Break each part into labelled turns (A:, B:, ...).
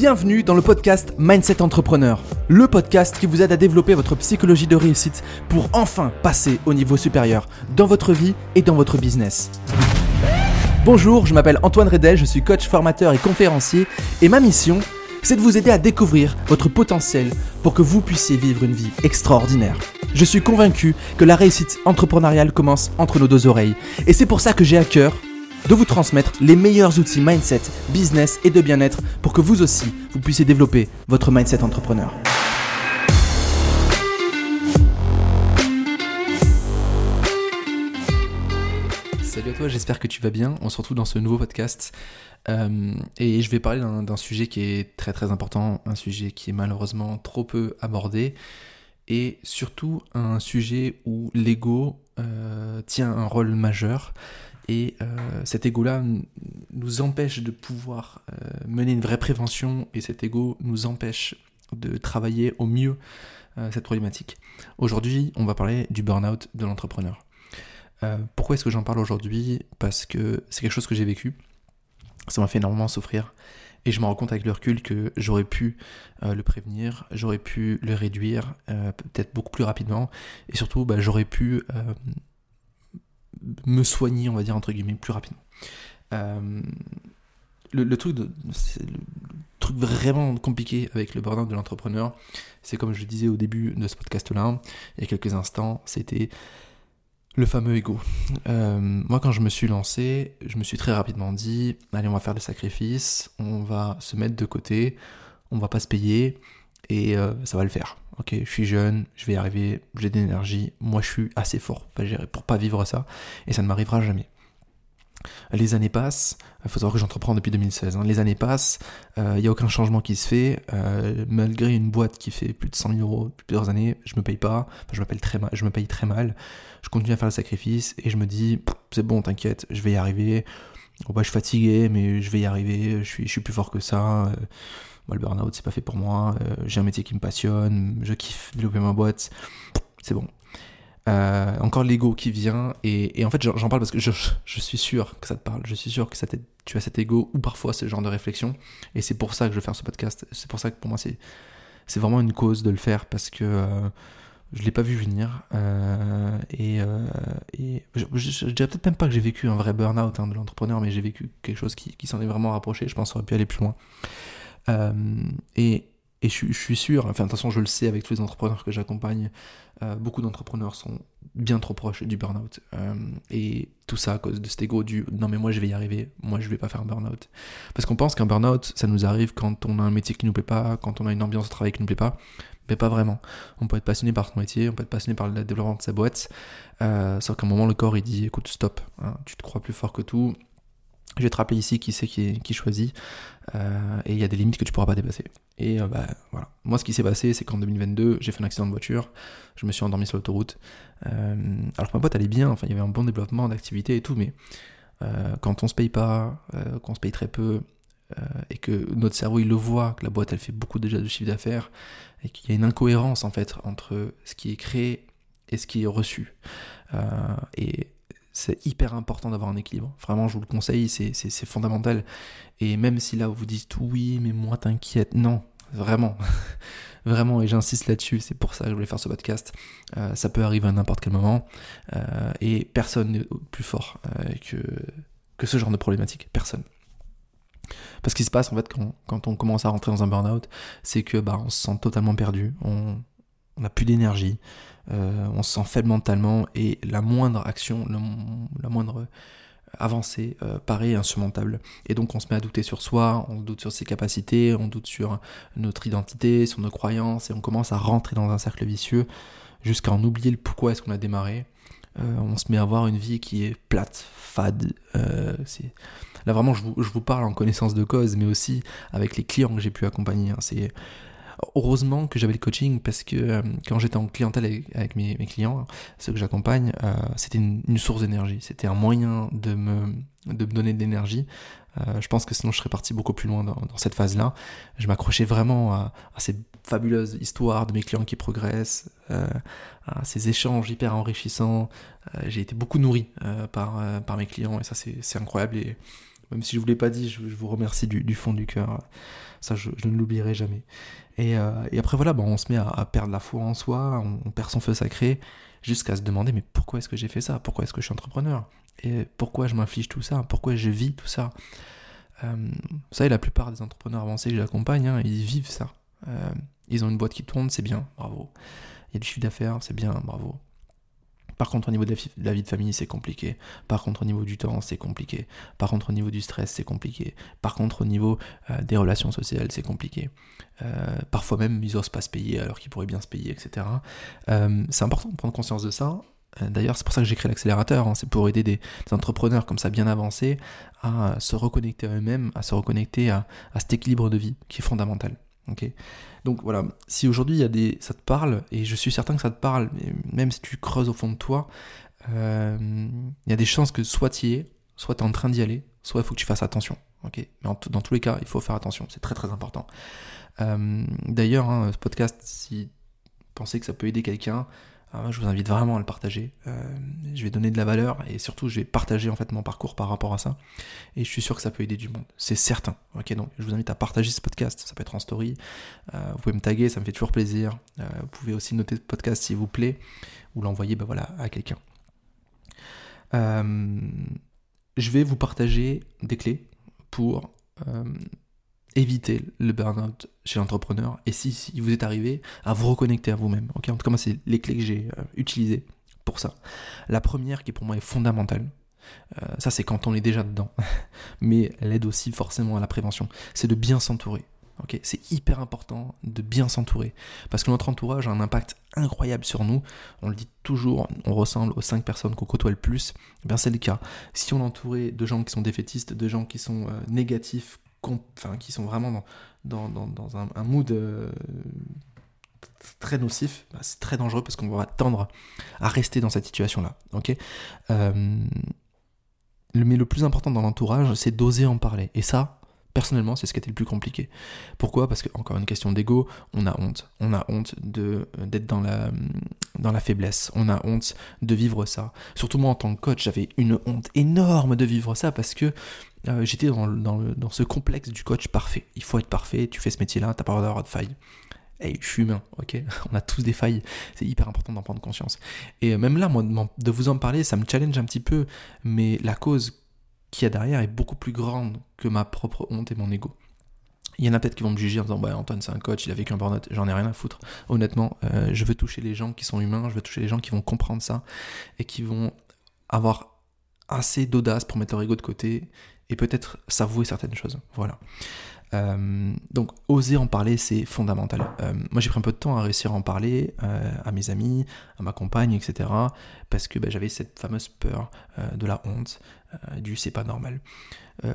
A: Bienvenue dans le podcast Mindset Entrepreneur, le podcast qui vous aide à développer votre psychologie de réussite pour enfin passer au niveau supérieur dans votre vie et dans votre business. Bonjour, je m'appelle Antoine Redel, je suis coach formateur et conférencier et ma mission, c'est de vous aider à découvrir votre potentiel pour que vous puissiez vivre une vie extraordinaire. Je suis convaincu que la réussite entrepreneuriale commence entre nos deux oreilles et c'est pour ça que j'ai à cœur de vous transmettre les meilleurs outils mindset, business et de bien-être pour que vous aussi, vous puissiez développer votre mindset entrepreneur. Salut à toi, j'espère que tu vas bien. On se retrouve dans ce nouveau podcast. Euh, et je vais parler d'un sujet qui est très très important, un sujet qui est malheureusement trop peu abordé, et surtout un sujet où l'ego euh, tient un rôle majeur. Et euh, cet ego-là nous empêche de pouvoir euh, mener une vraie prévention et cet ego nous empêche de travailler au mieux euh, cette problématique. Aujourd'hui, on va parler du burn-out de l'entrepreneur. pourquoi est-ce que j'en parle aujourd'hui? Parce que c'est quelque chose que j'ai vécu. Ça m'a fait énormément souffrir. Et je me rends compte avec le recul que j'aurais pu le prévenir, j'aurais pu le réduire, peut-être beaucoup plus rapidement. Et surtout, bah, j'aurais pu me soigner, on va dire, entre guillemets, plus rapidement. Euh, le, truc de, truc vraiment compliqué avec le burn-out de l'entrepreneur, c'est comme je disais au début de ce podcast-là, il y a quelques instants, c'était le fameux ego. Euh, moi, quand je me suis lancé, je me suis très rapidement dit, allez, on va faire des sacrifices, on va se mettre de côté, on va pas se payer, et euh, ça va le faire. Ok, je suis jeune, je vais y arriver, j'ai de l'énergie, moi je suis assez fort pour pas, gérer, pour pas vivre ça, et ça ne m'arrivera jamais. Les années passent, il faut savoir que j'entreprends depuis 2016, hein. les années passent, euh, il n'y a aucun changement qui se fait, euh, malgré une boîte qui fait plus de 100 000 euros depuis plusieurs années, je me paye pas, je, très mal, je me paye très mal, je continue à faire le sacrifice et je me dis, c'est bon, t'inquiète, je vais y arriver, bon, bah, je suis fatigué, mais je vais y arriver, je suis, je suis plus fort que ça, le burn-out, c'est pas fait pour moi. Euh, j'ai un métier qui me passionne. Je kiffe développer ma boîte. C'est bon. Euh, encore l'ego qui vient. Et, en fait, j'en parle parce que je, suis sûr que ça te parle. Je suis sûr que tu as cet ego ou parfois ce genre de réflexion. Et c'est pour ça que je veux faire ce podcast. C'est pour ça que pour moi, c'est, c'est vraiment une cause de le faire parce que euh, je l'ai pas vu venir. et, et je, dirais peut-être même pas que j'ai vécu un vrai burn-out hein, de l'entrepreneur, mais j'ai vécu quelque chose qui, qui s'en est vraiment rapproché. Je pense qu'on aurait pu aller plus loin. Euh, et, je, suis sûr, enfin de toute façon je le sais avec tous les entrepreneurs que j'accompagne, euh, beaucoup d'entrepreneurs sont bien trop proches du burn-out. Euh, et tout ça à cause de cet ego du non mais moi je vais y arriver, moi je vais pas faire un burn-out. Parce qu'on pense qu'un burn-out ça nous arrive quand on a un métier qui nous plaît pas, quand on a une ambiance de travail qui nous plaît pas, mais pas vraiment. On peut être passionné par son métier, on peut être passionné par le développement de sa boîte, sauf qu'à un moment le corps il dit écoute stop, hein, tu te crois plus fort que tout, je vais te rappeler ici qui c'est qui, choisit. Euh, et il y a des limites que tu pourras pas dépasser. Et euh, bah, voilà. Moi, ce qui s'est passé, c'est qu'en 2022, j'ai fait un accident de voiture. Je me suis endormi sur l'autoroute. Euh, alors que ma boîte allait bien. Enfin, il y avait un bon développement d'activité et tout. Mais quand on se paye pas, qu'on se paye très peu, et que notre cerveau il le voit, que la boîte elle fait beaucoup déjà de chiffre d'affaires, et qu'il y a une incohérence en fait entre ce qui est créé et ce qui est reçu. et c'est hyper important d'avoir un équilibre. Vraiment, je vous le conseille, c'est fondamental. Et même si là, vous dites oui, mais moi, t'inquiète, non, vraiment. vraiment, et j'insiste là-dessus, c'est pour ça que je voulais faire ce podcast. Euh, ça peut arriver à n'importe quel moment, euh, et personne n'est plus fort euh, que, que ce genre de problématique. Personne. Parce qu'il se passe en fait quand, quand, on commence à rentrer dans un burn-out, c'est que bah, on se sent totalement perdu, on n'a plus d'énergie, euh, on se sent faible mentalement et la moindre action, la moindre avancée euh, paraît insurmontable. Et donc on se met à douter sur soi, on doute sur ses capacités, on doute sur notre identité, sur nos croyances, et on commence à rentrer dans un cercle vicieux jusqu'à en oublier le pourquoi est-ce qu'on a démarré. Euh, on se met à avoir une vie qui est plate, fade. Là vraiment je vous, parle en connaissance de cause, mais aussi avec les clients que j'ai pu accompagner. Hein. Heureusement que j'avais le coaching parce que euh, quand j'étais en clientèle avec, mes, clients, ceux que j'accompagne, euh, c'était une, source d'énergie. C'était un moyen de me, de me donner de l'énergie. Euh, je pense que sinon je serais parti beaucoup plus loin dans, cette phase-là. Je m'accrochais vraiment à, ces fabuleuses histoires de mes clients qui progressent, à ces échanges hyper enrichissants. J'ai été beaucoup nourri par, par mes clients et ça c'est incroyable. Même si je ne vous l'ai pas dit, je, vous remercie du, fond du cœur. Ça, je, ne l'oublierai jamais. Et, euh, après, voilà, bon, on se met à, perdre la foi en soi, on, perd son feu sacré, jusqu'à se demander, mais pourquoi est-ce que j'ai fait ça? Pourquoi est-ce que je suis entrepreneur? Et pourquoi je m'inflige tout ça? Pourquoi je vis tout ça? Euh, Vous savez, la plupart des entrepreneurs avancés que j'accompagne, hein, ils vivent ça. Euh, ils ont une boîte qui tourne, c'est bien, bravo. Il y a du chiffre d'affaires, c'est bien, bravo. Par contre, au niveau de la, vie de famille, c'est compliqué. Par contre, au niveau du temps, c'est compliqué. Par contre, au niveau du stress, c'est compliqué. Par contre, au niveau euh, des relations sociales, c'est compliqué. Euh, parfois même, ils n'osent pas se payer alors qu'ils pourraient bien se payer, etc. Euh, c'est important de prendre conscience de ça. D'ailleurs, c'est pour ça que j'ai créé l'accélérateur. Hein. c'est pour aider des, entrepreneurs comme ça bien avancés à se reconnecter à eux-mêmes, à se reconnecter à, à cet équilibre de vie qui est fondamental. Donc voilà, si aujourd'hui il y a des, ça te parle, et je suis certain que ça te parle, même si tu creuses au fond de toi, euh, il y a des chances que soit tu y es, soit tu es en train d'y aller, soit il faut que tu fasses attention. Mais dans tous les cas, il faut faire attention, c'est très très important. Euh, d'ailleurs, hein, ce podcast, si tu pensez que ça peut aider quelqu'un, je vous invite vraiment à le partager. Euh, je vais donner de la valeur et surtout je vais partager en fait mon parcours par rapport à ça. Et je suis sûr que ça peut aider du monde, c'est certain. Ok, donc je vous invite à partager ce podcast. Ça peut être en story. Euh, vous pouvez me taguer, ça me fait toujours plaisir. Euh, vous pouvez aussi noter ce podcast s'il vous plaît ou l'envoyer ben voilà, à quelqu'un. je vais vous partager des clés pour éviter le burn-out chez l'entrepreneur et si, vous êtes arrivé à vous reconnecter à vous-même. en tout cas, c'est les clés que j'ai euh, utilisées pour ça. La première qui pour moi est fondamentale, euh, ça c'est quand on est déjà dedans, mais elle aide aussi forcément à la prévention, c'est de bien s'entourer. ok c'est hyper important de bien s'entourer parce que notre entourage a un impact incroyable sur nous. On le dit toujours, on ressemble aux 5 personnes qu'on côtoie le plus. Eh bien, c'est le cas. Si on est entouré de gens qui sont défaitistes, de gens qui sont euh, négatifs, qui sont vraiment dans, dans, dans, un, mood euh, très nocif, bah, c'est très dangereux parce qu'on va tendre à rester dans cette situation-là. euh, mais le plus important dans l'entourage, c'est d'oser en parler. Et ça, Personnellement, c'est ce qui était le plus compliqué. Pourquoi? Parce que, encore une question d'ego, on a honte. On a honte de, d'être dans la, dans la faiblesse. On a honte de vivre ça. Surtout moi, en tant que coach, j'avais une honte énorme de vivre ça parce que euh, j'étais dans, dans, dans, ce complexe du coach parfait. Il faut être parfait, tu fais ce métier-là, t'as pas le droit d'avoir de failles. Hey, je suis humain, ok? On a tous des failles, c'est hyper important d'en prendre conscience. Et même là, moi, de vous en parler, ça me challenge un petit peu, mais la cause qui a derrière est beaucoup plus grande que ma propre honte et mon ego. Il y en a peut-être qui vont me juger en disant bah, Antoine c'est un coach, il a vécu un burn-out, j'en ai rien à foutre. Honnêtement, euh, je veux toucher les gens qui sont humains, je veux toucher les gens qui vont comprendre ça et qui vont avoir assez d'audace pour mettre leur ego de côté et peut-être s'avouer certaines choses. Voilà. Euh, donc oser en parler, c'est fondamental. Euh, moi j'ai pris un peu de temps à réussir à en parler à mes amis, à ma compagne, etc. Parce que bah, j'avais cette fameuse peur de la honte, euh, du c'est pas normal. Il euh,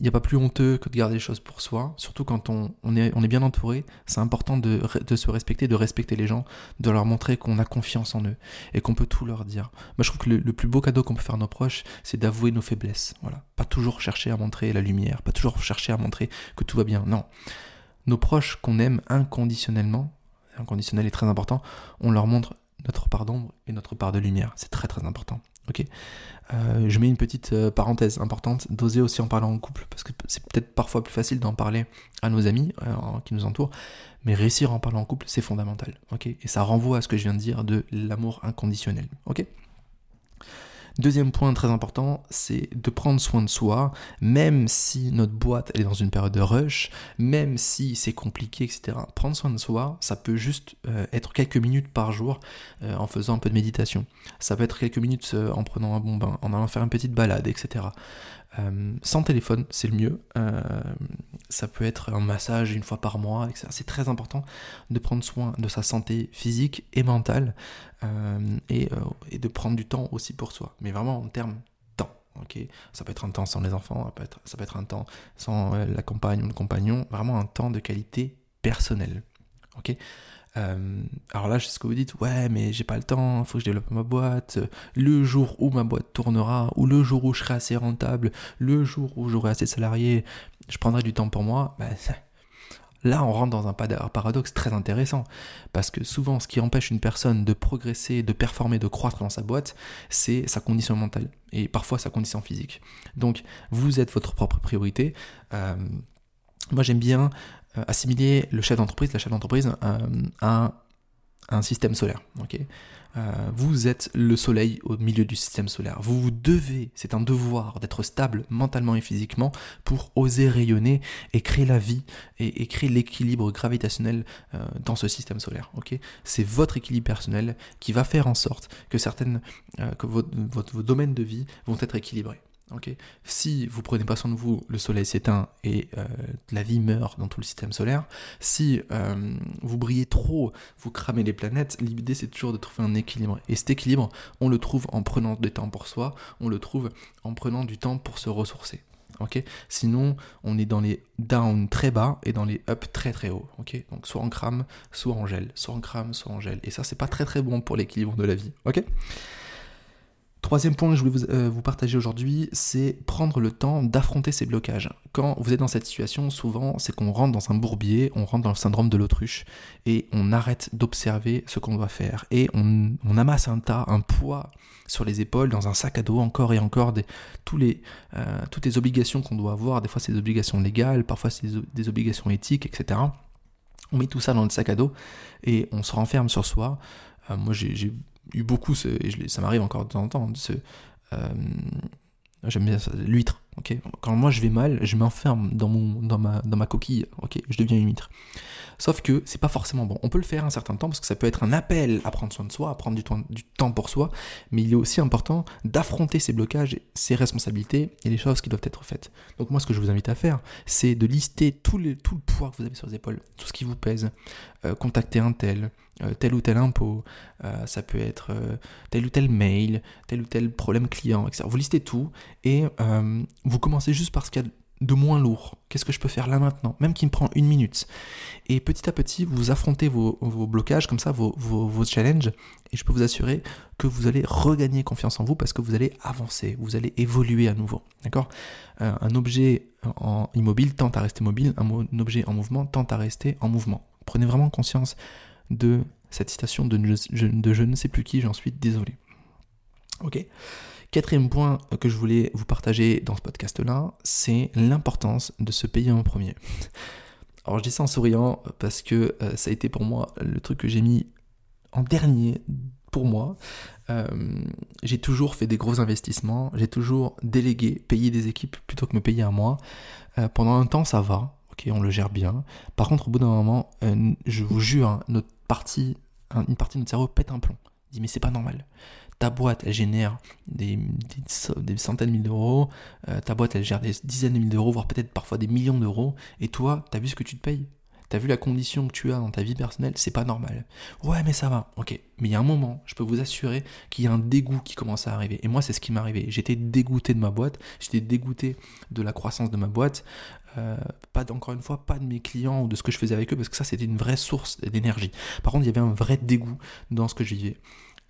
A: n'y a pas plus honteux que de garder les choses pour soi, surtout quand on, est, bien entouré. C'est important de, se respecter, de respecter les gens, de leur montrer qu'on a confiance en eux et qu'on peut tout leur dire. Moi, je trouve que le, plus beau cadeau qu'on peut faire à nos proches, c'est d'avouer nos faiblesses. Voilà. Pas toujours chercher à montrer la lumière, pas toujours chercher à montrer que tout va bien. Non. Nos proches qu'on aime inconditionnellement, inconditionnel est très important, on leur montre notre part d'ombre et notre part de lumière. C'est très très important. Ok. Euh, je mets une petite euh, parenthèse importante, d'oser aussi en parler en couple, parce que c'est peut-être parfois plus facile d'en parler à nos amis euh, qui nous entourent, mais réussir en parler en couple, c'est fondamental. Ok. Et ça renvoie à ce que je viens de dire de l'amour inconditionnel. Ok. Deuxième point très important, c'est de prendre soin de soi, même si notre boîte est dans une période de rush, même si c'est compliqué, etc. Prendre soin de soi, ça peut juste euh, être quelques minutes par jour euh, en faisant un peu de méditation. Ça peut être quelques minutes euh, en prenant un bon bain, en allant faire une petite balade, etc. Euh, sans téléphone, c'est le mieux. Euh, ça peut être un massage une fois par mois, etc. C'est très important de prendre soin de sa santé physique et mentale euh, et, de prendre du temps aussi pour soi. Mais vraiment en termes temps. ok ça peut être un temps sans les enfants, ça peut être, ça peut être un temps sans la compagne ou le compagnon. Vraiment un temps de qualité personnelle. ok euh, alors là, je sais ce que vous dites, ouais, mais j'ai pas le temps, il faut que je développe ma boîte. Le jour où ma boîte tournera, ou le jour où je serai assez rentable, le jour où j'aurai assez de salariés, je prendrai du temps pour moi. Ben, Là, on rentre dans un paradoxe très intéressant, parce que souvent, ce qui empêche une personne de progresser, de performer, de croître dans sa boîte, c'est sa condition mentale, et parfois sa condition physique. Donc, vous êtes votre propre priorité. Euh, moi, j'aime bien assimiler le chef d'entreprise, la chef d'entreprise, euh, à un système solaire. euh, vous êtes le soleil au milieu du système solaire. Vous, devez, c'est un devoir d'être stable mentalement et physiquement pour oser rayonner et créer la vie et, créer l'équilibre gravitationnel dans ce système solaire. ok? C'est votre équilibre personnel qui va faire en sorte que certaines, que vos domaines de vie vont être équilibrés. Si vous prenez pas soin de vous, le soleil s'éteint et euh, la vie meurt dans tout le système solaire. Si euh, vous brillez trop, vous cramez les planètes. L'idée c'est toujours de trouver un équilibre. Et cet équilibre, on le trouve en prenant du temps pour soi, on le trouve en prenant du temps pour se ressourcer. Sinon, on est dans les down très bas et dans les up très très haut. Donc soit on crame, soit on gèle, soit on crame, soit on gèle. Et ça, c'est pas très très bon pour l'équilibre de la vie. Ok Troisième point que je voulais euh, vous, partager aujourd'hui, c'est prendre le temps d'affronter ces blocages. Quand vous êtes dans cette situation, souvent, c'est qu'on rentre dans un bourbier, on rentre dans le syndrome de l'autruche, et on arrête d'observer ce qu'on doit faire. Et on, amasse un tas, un poids sur les épaules, dans un sac à dos, encore et encore, euh, toutes les obligations qu'on doit avoir. Des fois, c'est des obligations légales, parfois, c'est des obligations éthiques, etc. On met tout ça dans le sac à dos, et on se renferme sur soi. Euh, moi, j'ai eu beaucoup, et ça m'arrive encore de temps en temps, ce, euh, j'aime bien l'huître. Ok Quand moi je vais mal, je m'enferme dans, mon, dans, ma, dans ma coquille, ok je deviens une huître. Sauf que c'est pas forcément bon. On peut le faire un certain temps parce que ça peut être un appel à prendre soin de soi, à prendre du temps, pour soi, mais il est aussi important d'affronter ces blocages, ces responsabilités et les choses qui doivent être faites. Donc moi ce que je vous invite à faire, c'est de lister tout, le tout le poids que vous avez sur les épaules, tout ce qui vous pèse, euh, contacter un tel, euh, tel ou tel impôt, euh, ça peut être euh, tel ou tel mail, tel ou tel problème client, etc. Vous listez tout et vous commencez juste par ce qu'il y a de moins lourd. Qu'est-ce que je peux faire là maintenant Même qui me prend une minute. Et petit à petit, vous affrontez vos, blocages, comme ça, vos, challenges, et je peux vous assurer que vous allez regagner confiance en vous parce que vous allez avancer, vous allez évoluer à nouveau. D'accord Un objet immobile tente à rester mobile, un objet en mouvement tente à rester en mouvement. Prenez vraiment conscience de cette citation de, de je ne sais plus qui, j'en suis désolé. Ok. Quatrième point que je voulais vous partager dans ce podcast-là, c'est l'importance de se payer en premier. Alors je dis ça en souriant parce que euh, ça a été pour moi le truc que j'ai mis en dernier pour moi. Euh, j'ai toujours fait des gros investissements, j'ai toujours délégué, payé des équipes plutôt que me payer à moi. Euh, pendant un temps ça va, on le gère bien. Par contre, au bout d'un moment, je vous jure, hein, partie, une partie de notre cerveau pète un plomb. Il dit mais c'est pas normal. Ta boîte, elle génère des, centaines de milliers d'euros, euh, ta boîte, elle gère des dizaines de milliers d'euros, voire peut-être parfois des millions d'euros, et toi, t'as vu ce que tu te payes? T'as vu la condition que tu as dans ta vie personnelle, c'est pas normal. Ouais, mais ça va. Ok. Mais il y a un moment, je peux vous assurer qu'il y a un dégoût qui commence à arriver. Et moi, c'est ce qui m'est arrivé. J'étais dégoûté de ma boîte. J'étais dégoûté de la croissance de ma boîte. Euh, pas encore une fois, pas de mes clients ou de ce que je faisais avec eux, parce que ça c'était une vraie source d'énergie. Par contre, il y avait un vrai dégoût dans ce que je vivais.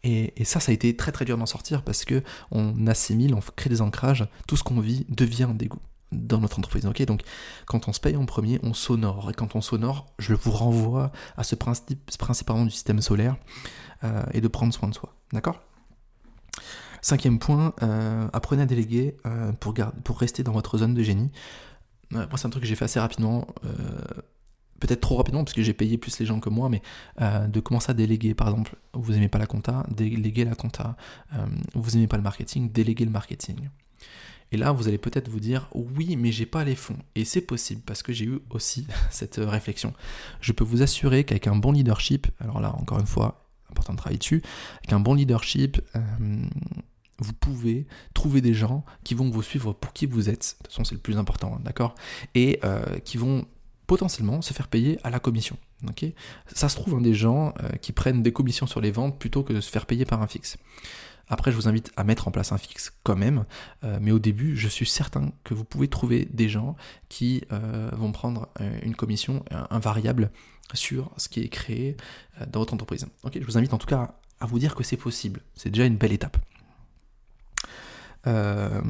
A: Et, ça, ça a été très très dur d'en sortir parce que on assimile, on crée des ancrages, tout ce qu'on vit devient un dégoût dans notre entreprise. Donc, quand on se paye en premier, on s'honore. Et quand on s'honore, je vous renvoie à ce principe, principalement du système solaire euh, et de prendre soin de soi. D'accord? Cinquième point, euh, apprenez à déléguer pour, pour rester dans votre zone de génie moi, c'est un truc que j'ai fait assez rapidement. Euh, peut-être trop rapidement parce que j'ai payé plus les gens que moi, mais euh, de commencer à déléguer, par exemple, vous aimez pas la compta, déléguer la compta, euh, vous aimez pas le marketing, déléguer le marketing. Et là, vous allez peut-être vous dire, oui, mais j'ai pas les fonds. Et c'est possible parce que j'ai eu aussi cette réflexion. Je peux vous assurer qu'avec un bon leadership, alors là, encore une fois, important de travailler dessus, avec un bon leadership, vous pouvez trouver des gens qui vont vous suivre pour qui vous êtes, de toute façon c'est le plus important, hein, d'accord? Et euh, qui vont potentiellement se faire payer à la commission. ça se trouve hein, des gens euh, qui prennent des commissions sur les ventes plutôt que de se faire payer par un fixe. Après, je vous invite à mettre en place un fixe quand même, euh, mais au début, je suis certain que vous pouvez trouver des gens qui vont prendre une commission, un, variable sur ce qui est créé dans votre entreprise. Je vous invite en tout cas à vous dire que c'est possible. C'est déjà une belle étape. Euh,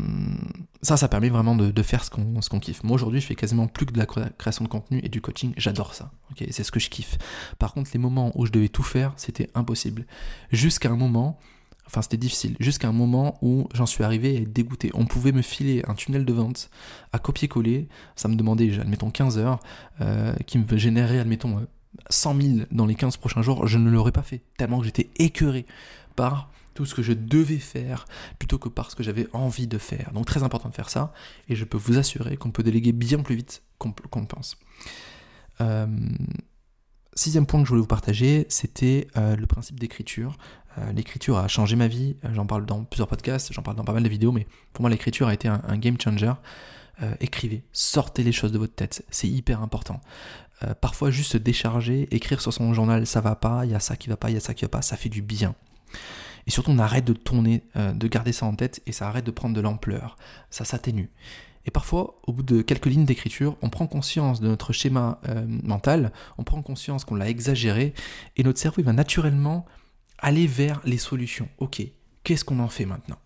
A: ça, ça permet vraiment de, faire ce qu'on qu'on kiffe. Moi aujourd'hui, je fais quasiment plus que de la création de contenu et du coaching. J'adore ça. C'est ce que je kiffe. Par contre, les moments où je devais tout faire, c'était impossible. Jusqu'à un moment, enfin c'était difficile, jusqu'à un moment où j'en suis arrivé à être dégoûté. On pouvait me filer un tunnel de vente à copier-coller. Ça me demandait, admettons, 15 heures, euh, qui me générait, admettons, 100 000 dans les 15 prochains jours. Je ne l'aurais pas fait tellement que j'étais écœuré par tout ce que je devais faire plutôt que par ce que j'avais envie de faire. Donc très important de faire ça, et je peux vous assurer qu'on peut déléguer bien plus vite qu'on le pense. Euh, sixième point que je voulais vous partager, c'était euh, le principe d'écriture. Euh, l'écriture a changé ma vie, j'en parle dans plusieurs podcasts, j'en parle dans pas mal de vidéos, mais pour moi l'écriture a été un, game changer. écrivez, sortez les choses de votre tête, c'est hyper important. parfois juste se décharger, écrire sur son journal, ça va pas, il y a ça qui va pas, il y a ça qui va pas, ça fait du bien. Et surtout, on arrête de tourner, euh, de garder ça en tête et ça arrête de prendre de l'ampleur. Ça s'atténue. Et parfois, au bout de quelques lignes d'écriture, on prend conscience de notre schéma euh, mental, on prend conscience qu'on l'a exagéré, et notre cerveau il va naturellement aller vers les solutions. Ok, qu'est-ce qu'on en fait maintenant?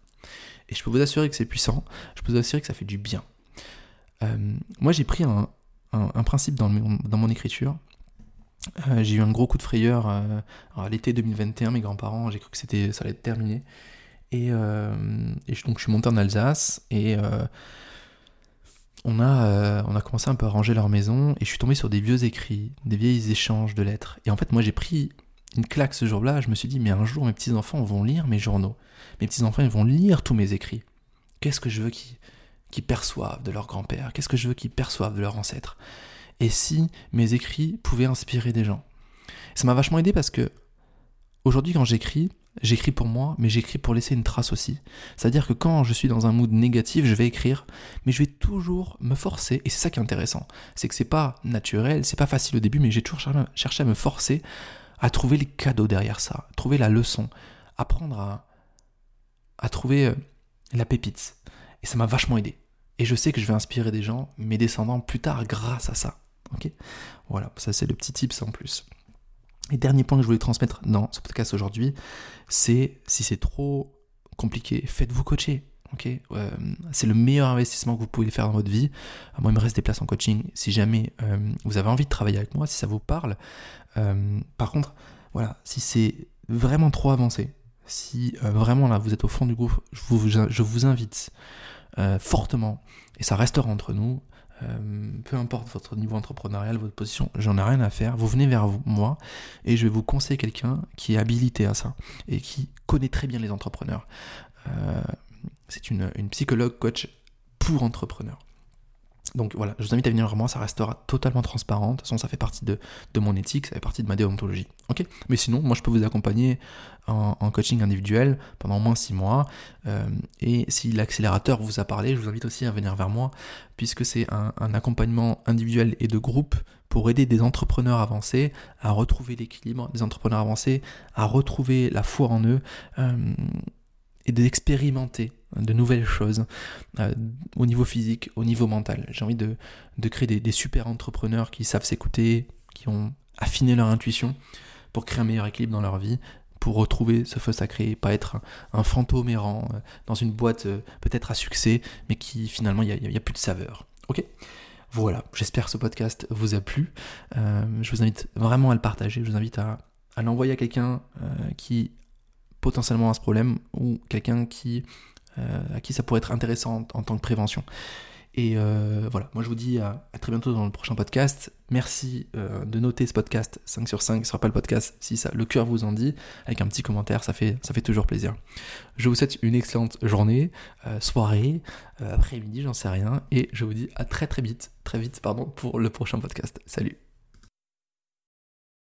A: Et je peux vous assurer que c'est puissant, je peux vous assurer que ça fait du bien. Euh, moi, j'ai pris un, principe dans mon écriture, euh, j'ai eu un gros coup de frayeur euh, à l'été 2021, mes grands-parents, j'ai cru que c'était, ça allait être terminé. Et, euh, donc je suis monté en Alsace et on, a, on a commencé un peu à ranger leur maison et je suis tombé sur des vieux écrits, des vieilles échanges de lettres. Et en fait, moi j'ai pris une claque ce jour-là, je me suis dit, mais un jour mes petits-enfants vont lire mes journaux. Mes petits-enfants, ils vont lire tous mes écrits. Qu'est-ce que je veux qu'ils perçoivent de leur grand-père? Qu'est-ce que je veux qu'ils perçoivent de leurs ancêtres et si mes écrits pouvaient inspirer des gens. Ça m'a vachement aidé parce que aujourd'hui quand j'écris, j'écris pour moi, mais j'écris pour laisser une trace aussi. C'est-à-dire que quand je suis dans un mood négatif, je vais écrire, mais je vais toujours me forcer, et c'est ça qui est intéressant, c'est que c'est pas naturel, c'est pas facile au début, mais j'ai toujours cherché à me forcer à trouver les cadeaux derrière ça, trouver la leçon, apprendre à, trouver euh, la pépite. Et ça m'a vachement aidé. Et je sais que je vais inspirer des gens, mes descendants, plus tard grâce à ça. Ok Voilà, ça c'est le petit tips en plus. Et dernier point que je voulais transmettre dans ce podcast aujourd'hui, c'est si c'est trop compliqué, faites-vous coacher. Ok, euh, c'est le meilleur investissement que vous pouvez faire dans votre vie. Euh, moi, il me reste des places en coaching. Si jamais euh, vous avez envie de travailler avec moi, si ça vous parle. par contre, voilà, si c'est vraiment trop avancé, si vraiment là vous êtes au fond du groupe, je vous, je vous invite fortement, et ça restera entre nous, euh, peu importe votre niveau entrepreneurial, votre position, j'en ai rien à faire. Vous venez vers moi et je vais vous conseiller quelqu'un qui est habilité à ça et qui connaît très bien les entrepreneurs. Euh, c'est une, une psychologue coach pour entrepreneurs. Donc voilà, je vous invite à venir vers moi, ça restera totalement transparent. De toute façon, ça fait partie de, mon éthique, ça fait partie de ma déontologie. Ok? Mais sinon, moi je peux vous accompagner en, coaching individuel pendant au moins 6 mois. Euh, et si l'accélérateur vous a parlé, je vous invite aussi à venir vers moi, puisque c'est un, accompagnement individuel et de groupe pour aider des entrepreneurs avancés à retrouver l'équilibre, des entrepreneurs avancés à retrouver la foi en eux. Euh, et d'expérimenter de nouvelles choses euh, au niveau physique, au niveau mental. J'ai envie de, créer des, super entrepreneurs qui savent s'écouter, qui ont affiné leur intuition pour créer un meilleur équilibre dans leur vie, pour retrouver ce feu sacré, pas être un, fantôme errant euh, dans une boîte euh, peut-être à succès, mais qui finalement il n'y a, plus de saveur. Ok? Voilà, j'espère que ce podcast vous a plu. je vous invite vraiment à le partager, je vous invite à, l'envoyer à quelqu'un qui potentiellement à ce problème ou quelqu'un qui, à qui ça pourrait être intéressant en, tant que prévention. Et euh, voilà, moi je vous dis à, très bientôt dans le prochain podcast. Merci euh, de noter ce podcast 5 sur 5, ce sera pas le podcast si ça, le cœur vous en dit, avec un petit commentaire, ça fait, ça fait toujours plaisir. Je vous souhaite une excellente journée, soirée, après-midi, j'en sais rien, et je vous dis à très très vite, très vite pardon, pour le prochain podcast. Salut